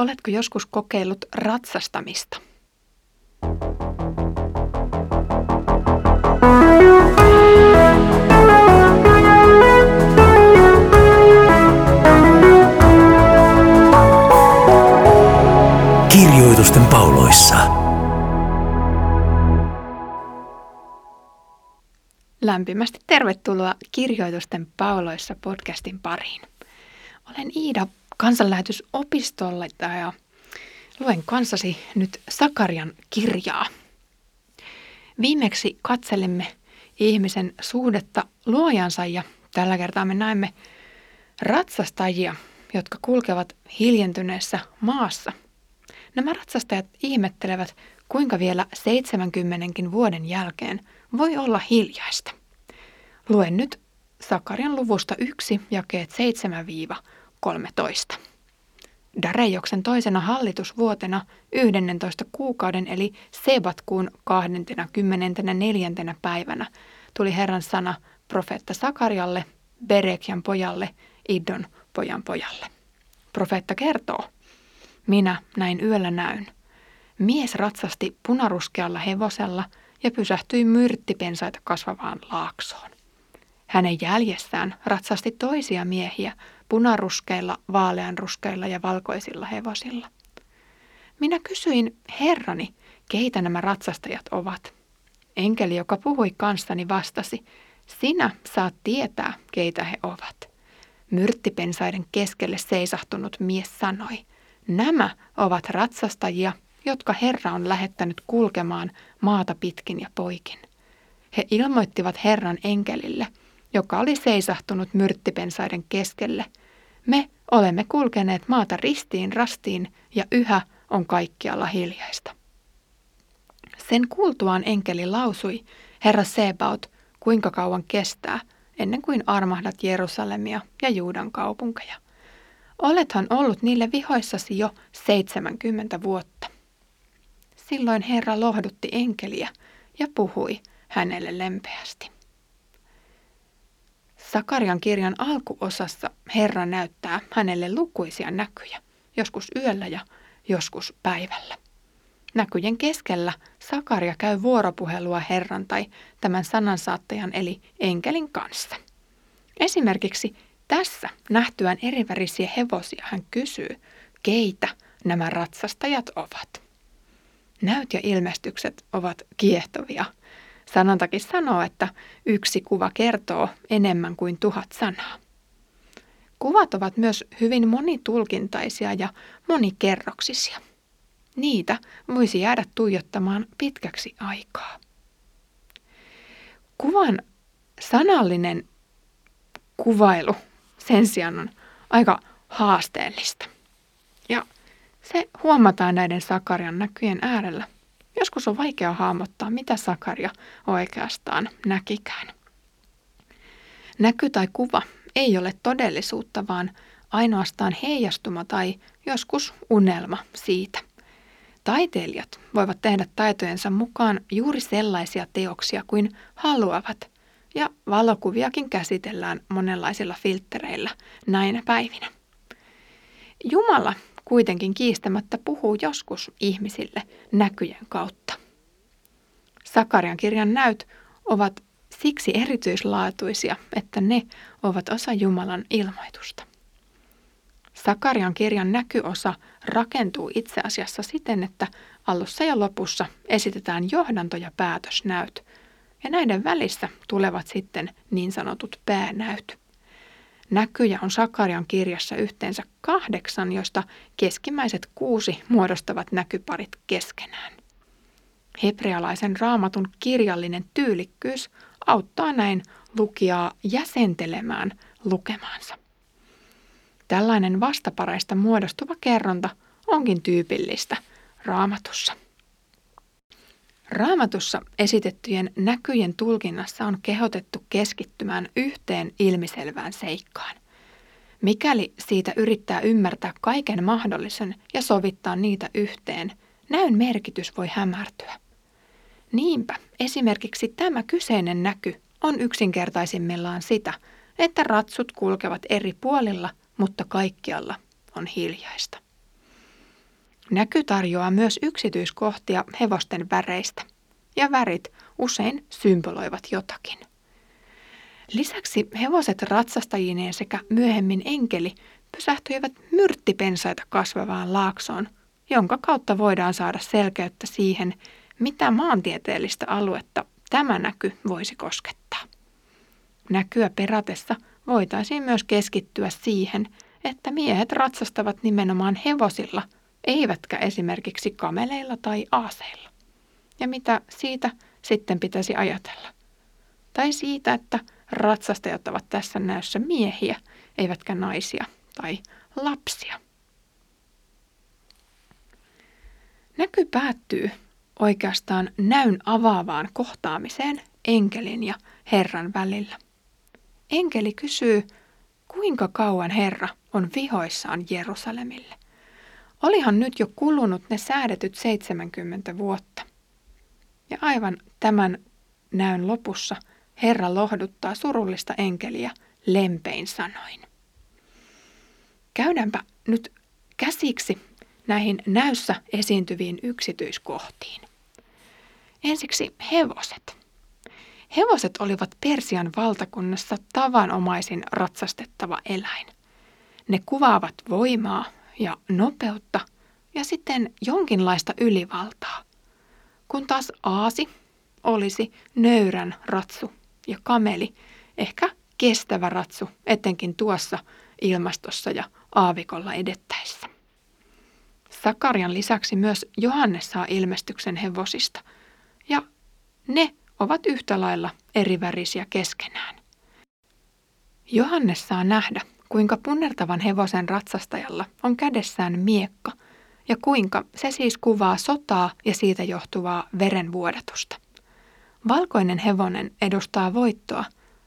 Oletko joskus kokeillut ratsastamista? Kirjoitusten pauloissa. Lämpimästi tervetuloa Kirjoitusten pauloissa podcastin pariin. Olen Iida kansanlähetysopistolla ja luen kanssasi nyt Sakarian kirjaa. Viimeksi katselimme ihmisen suhdetta luojansa ja tällä kertaa me näemme ratsastajia, jotka kulkevat hiljentyneessä maassa. Nämä ratsastajat ihmettelevät, kuinka vielä 70 vuoden jälkeen voi olla hiljaista. Luen nyt Sakarian luvusta 1 jakeet 7-13. Darejoksen toisena hallitusvuotena 11 kuukauden eli Sebatkuun 24. päivänä tuli Herran sana profeetta Sakarialle, Berekjan pojalle, Iddon pojan pojalle. Profeetta kertoo, minä näin yöllä näyn. Mies ratsasti punaruskealla hevosella ja pysähtyi myrttipensaita kasvavaan laaksoon. Hänen jäljessään ratsasti toisia miehiä punaruskeilla, vaaleanruskeilla ja valkoisilla hevosilla. Minä kysyin herrani, keitä nämä ratsastajat ovat. Enkeli, joka puhui kanssani, vastasi, sinä saat tietää, keitä he ovat. Myrttipensaiden keskelle seisahtunut mies sanoi, nämä ovat ratsastajia, jotka Herra on lähettänyt kulkemaan maata pitkin ja poikin. He ilmoittivat Herran enkelille, joka oli seisahtunut myrttipensaiden keskelle. Me olemme kulkeneet maata ristiin rastiin ja yhä on kaikkialla hiljaista. Sen kuultuaan enkeli lausui, Herra Sebaot, kuinka kauan kestää, ennen kuin armahdat Jerusalemia ja Juudan kaupunkeja. Olethan ollut niille vihoissasi jo 70 vuotta. Silloin Herra lohdutti enkeliä ja puhui hänelle lempeästi. Sakarian kirjan alkuosassa Herra näyttää hänelle lukuisia näkyjä, joskus yöllä ja joskus päivällä. Näkyjen keskellä Sakaria käy vuoropuhelua Herran tai tämän sanansaattajan eli enkelin kanssa. Esimerkiksi tässä nähtyään erivärisiä hevosia hän kysyy, keitä nämä ratsastajat ovat. Näyt ja ilmestykset ovat kiehtovia. Sanontakin sanoo, että yksi kuva kertoo enemmän kuin tuhat sanaa. Kuvat ovat myös hyvin monitulkintaisia ja monikerroksisia. Niitä voisi jäädä tuijottamaan pitkäksi aikaa. Kuvan sanallinen kuvailu sen sijaan on aika haasteellista. Ja se huomataan näiden Sakarian näkyjen äärellä. Joskus on vaikea hahmottaa, mitä Sakaria oikeastaan näkikään. Näky tai kuva ei ole todellisuutta, vaan ainoastaan heijastuma tai joskus unelma siitä. Taiteilijat voivat tehdä taitojensa mukaan juuri sellaisia teoksia kuin haluavat, ja valokuviakin käsitellään monenlaisilla filtreillä näinä päivinä. Jumala kuitenkin kiistämättä puhuu joskus ihmisille näkyjen kautta. Sakarian kirjan näyt ovat siksi erityislaatuisia, että ne ovat osa Jumalan ilmoitusta. Sakarian kirjan näkyosa rakentuu itse asiassa siten, että alussa ja lopussa esitetään johdanto- ja päätösnäyt, ja näiden välissä tulevat sitten niin sanotut päänäyt. Näkyjä on Sakarian kirjassa yhteensä kahdeksan, joista keskimmäiset kuusi muodostavat näkyparit keskenään. Hebrealaisen raamatun kirjallinen tyylikkyys auttaa näin lukijaa jäsentelemään lukemaansa. Tällainen vastapareista muodostuva kerronta onkin tyypillistä raamatussa. Raamatussa esitettyjen näkyjen tulkinnassa on kehotettu keskittymään yhteen ilmiselvään seikkaan. Mikäli siitä yrittää ymmärtää kaiken mahdollisen ja sovittaa niitä yhteen, näyn merkitys voi hämärtyä. Niinpä esimerkiksi tämä kyseinen näky on yksinkertaisimmillaan sitä, että ratsut kulkevat eri puolilla, mutta kaikkialla on hiljaista. Näky tarjoaa myös yksityiskohtia hevosten väreistä, ja värit usein symboloivat jotakin. Lisäksi hevoset ratsastajineen sekä myöhemmin enkeli pysähtyivät myrttipensaita kasvavaan laaksoon, jonka kautta voidaan saada selkeyttä siihen, mitä maantieteellistä aluetta tämä näky voisi koskettaa. Näkyä peratessa voitaisiin myös keskittyä siihen, että miehet ratsastavat nimenomaan hevosilla, eivätkä esimerkiksi kameleilla tai aaseilla. Ja mitä siitä sitten pitäisi ajatella? Tai siitä, että ratsastajat ovat tässä näyssä miehiä, eivätkä naisia tai lapsia. Näky päättyy oikeastaan näyn avaavaan kohtaamiseen enkelin ja Herran välillä. Enkeli kysyy, kuinka kauan Herra on vihoissaan Jerusalemille. Olihan nyt jo kulunut ne säädetyt 70 vuotta. Ja aivan tämän näyn lopussa Herra lohduttaa surullista enkeliä lempein sanoin. Käydäänpä nyt käsiksi näihin näyssä esiintyviin yksityiskohtiin. Ensiksi hevoset. Hevoset olivat Persian valtakunnassa tavanomaisin ratsastettava eläin. Ne kuvaavat voimaa ja nopeutta ja sitten jonkinlaista ylivaltaa. Kun taas aasi olisi nöyrän ratsu ja kameli ehkä kestävä ratsu, etenkin tuossa ilmastossa ja aavikolla edettäessä. Sakarian lisäksi myös Johannes saa ilmestyksen hevosista, ja ne ovat yhtä lailla erivärisiä keskenään. Johannes saa nähdä, kuinka punnertavan hevosen ratsastajalla on kädessään miekka ja kuinka se siis kuvaa sotaa ja siitä johtuvaa verenvuodatusta. Valkoinen hevonen edustaa voittoa,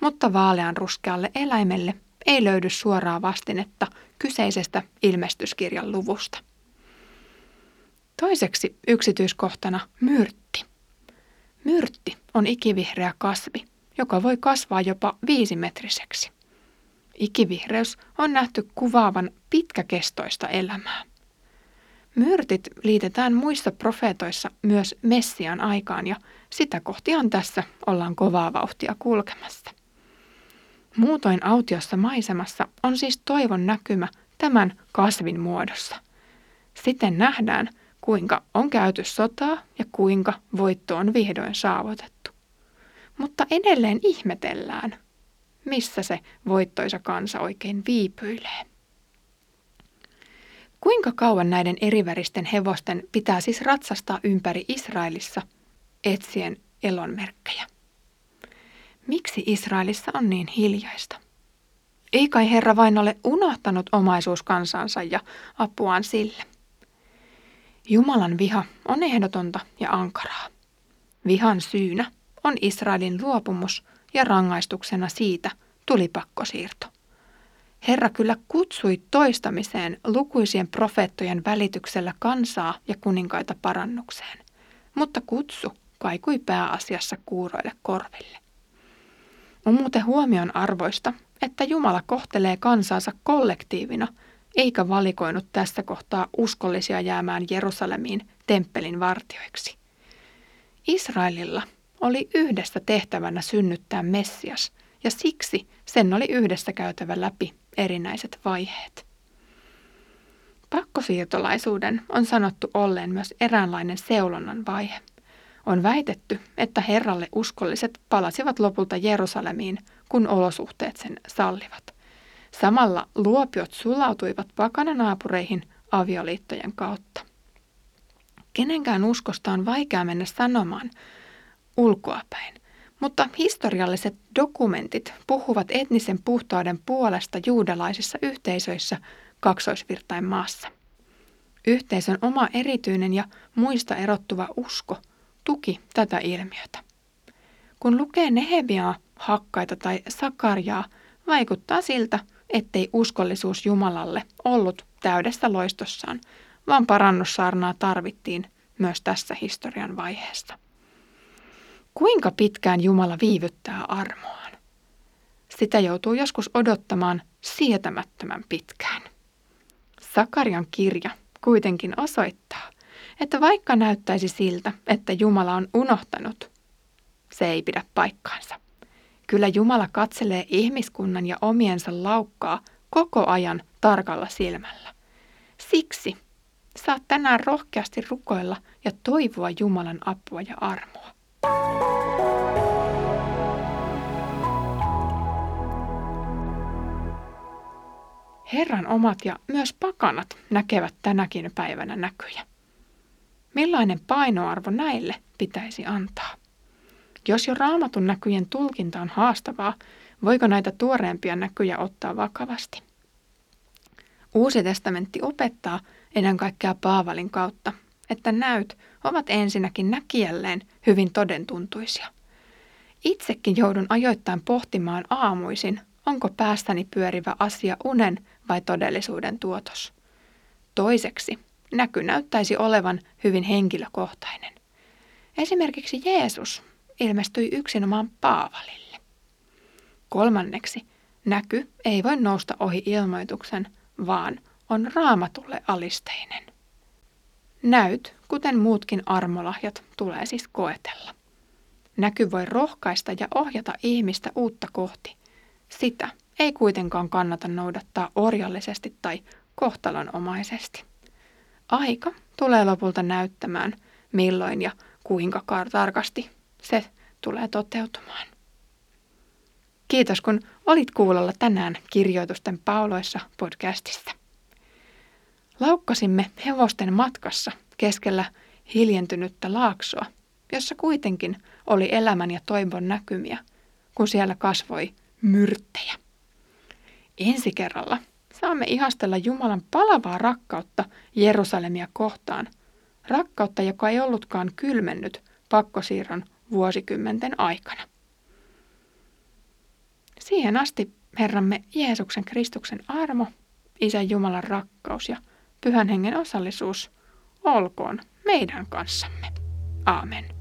mutta vaalean ruskealle eläimelle ei löydy suoraa vastinetta kyseisestä ilmestyskirjan luvusta. Toiseksi yksityiskohtana myrtti. Myrtti on ikivihreä kasvi, joka voi kasvaa jopa viisimetriseksi. Ikivihreys on nähty kuvaavan pitkäkestoista elämää. Myrtit liitetään muissa profeetoissa myös Messian aikaan ja sitä kohtihan tässä ollaan kovaa vauhtia kulkemassa. Muutoin autiossa maisemassa on siis toivon näkymä tämän kasvin muodossa. Siten nähdään, kuinka on käyty sotaa ja kuinka voitto on vihdoin saavutettu. Mutta edelleen ihmetellään, missä se voittoisa kansa oikein viipyilee. Kuinka kauan näiden eriväristen hevosten pitää siis ratsastaa ympäri Israelissa etsien elonmerkkejä? Miksi Israelissa on niin hiljaista? Ei kai Herra vain ole unohtanut omaisuuskansansa ja apuaan sille. Jumalan viha on ehdotonta ja ankaraa. Vihan syynä on Israelin luopumus ja rangaistuksena siitä tuli pakkosiirto. Herra kyllä kutsui toistamiseen lukuisien profeettojen välityksellä kansaa ja kuninkaita parannukseen, mutta kutsu kaikui pääasiassa kuuroille korville. On muuten huomion arvoista, että Jumala kohtelee kansansa kollektiivina – eikä valikoinut tässä kohtaa uskollisia jäämään Jerusalemiin temppelin vartioiksi. Israelilla oli yhdessä tehtävänä synnyttää Messias, ja siksi sen oli yhdessä käytävä läpi erinäiset vaiheet. Pakkosiirtolaisuuden on sanottu olleen myös eräänlainen seulonnan vaihe. On väitetty, että Herralle uskolliset palasivat lopulta Jerusalemiin, kun olosuhteet sen sallivat. Samalla luopiot sulautuivat pakananaapureihin avioliittojen kautta. Kenenkään uskosta on vaikea mennä sanomaan ulkoapäin, mutta historialliset dokumentit puhuvat etnisen puhtauden puolesta juudalaisissa yhteisöissä kaksoisvirtain maassa. Yhteisön oma erityinen ja muista erottuva usko tuki tätä ilmiötä. Kun lukee Nehemiaa, Hakkaita tai Sakarjaa, vaikuttaa siltä, ettei uskollisuus Jumalalle ollut täydessä loistossaan, vaan parannussaarnaa tarvittiin myös tässä historian vaiheessa. Kuinka pitkään Jumala viivyttää armoaan? Sitä joutuu joskus odottamaan sietämättömän pitkään. Sakarian kirja kuitenkin osoittaa, että vaikka näyttäisi siltä, että Jumala on unohtanut, se ei pidä paikkaansa. Kyllä Jumala katselee ihmiskunnan ja omiensa laukkaa koko ajan tarkalla silmällä. Siksi saat tänään rohkeasti rukoilla ja toivoa Jumalan apua ja armoa. Herran omat ja myös pakanat näkevät tänäkin päivänä näkyjä. Millainen painoarvo näille pitäisi antaa? Jos jo raamatun näkyjen tulkinta on haastavaa, voiko näitä tuoreempia näkyjä ottaa vakavasti? Uusi testamentti opettaa ennen kaikkea Paavalin kautta, että näyt ovat ensinnäkin näkijälleen hyvin todentuntuisia. Itsekin joudun ajoittain pohtimaan aamuisin, onko päästäni pyörivä asia unen vai todellisuuden tuotos. Toiseksi, näky näyttäisi olevan hyvin henkilökohtainen. Esimerkiksi Jeesus ilmestyi yksinomaan Paavalille. Kolmanneksi, näky ei voi nousta ohi ilmoituksen, vaan on raamatulle alisteinen. Näyt, kuten muutkin armolahjat, tulee siis koetella. Näky voi rohkaista ja ohjata ihmistä uutta kohti. Sitä ei kuitenkaan kannata noudattaa orjallisesti tai kohtalonomaisesti. Aika tulee lopulta näyttämään, milloin ja kuinka tarkasti se tulee toteutumaan. Kiitos kun olit kuulolla tänään kirjoitusten pauloissa podcastista. Laukkasimme hevosten matkassa keskellä hiljentynyttä laaksoa, jossa kuitenkin oli elämän ja toivon näkymiä, kun siellä kasvoi myrttejä. Ensi kerralla saamme ihastella Jumalan palavaa rakkautta Jerusalemia kohtaan, rakkautta, joka ei ollutkaan kylmennyt pakkosiirron vuosikymmenten aikana. Siihen asti Herramme Jeesuksen Kristuksen armo, Isän Jumalan rakkaus ja pyhän hengen osallisuus olkoon meidän kanssamme. Aamen.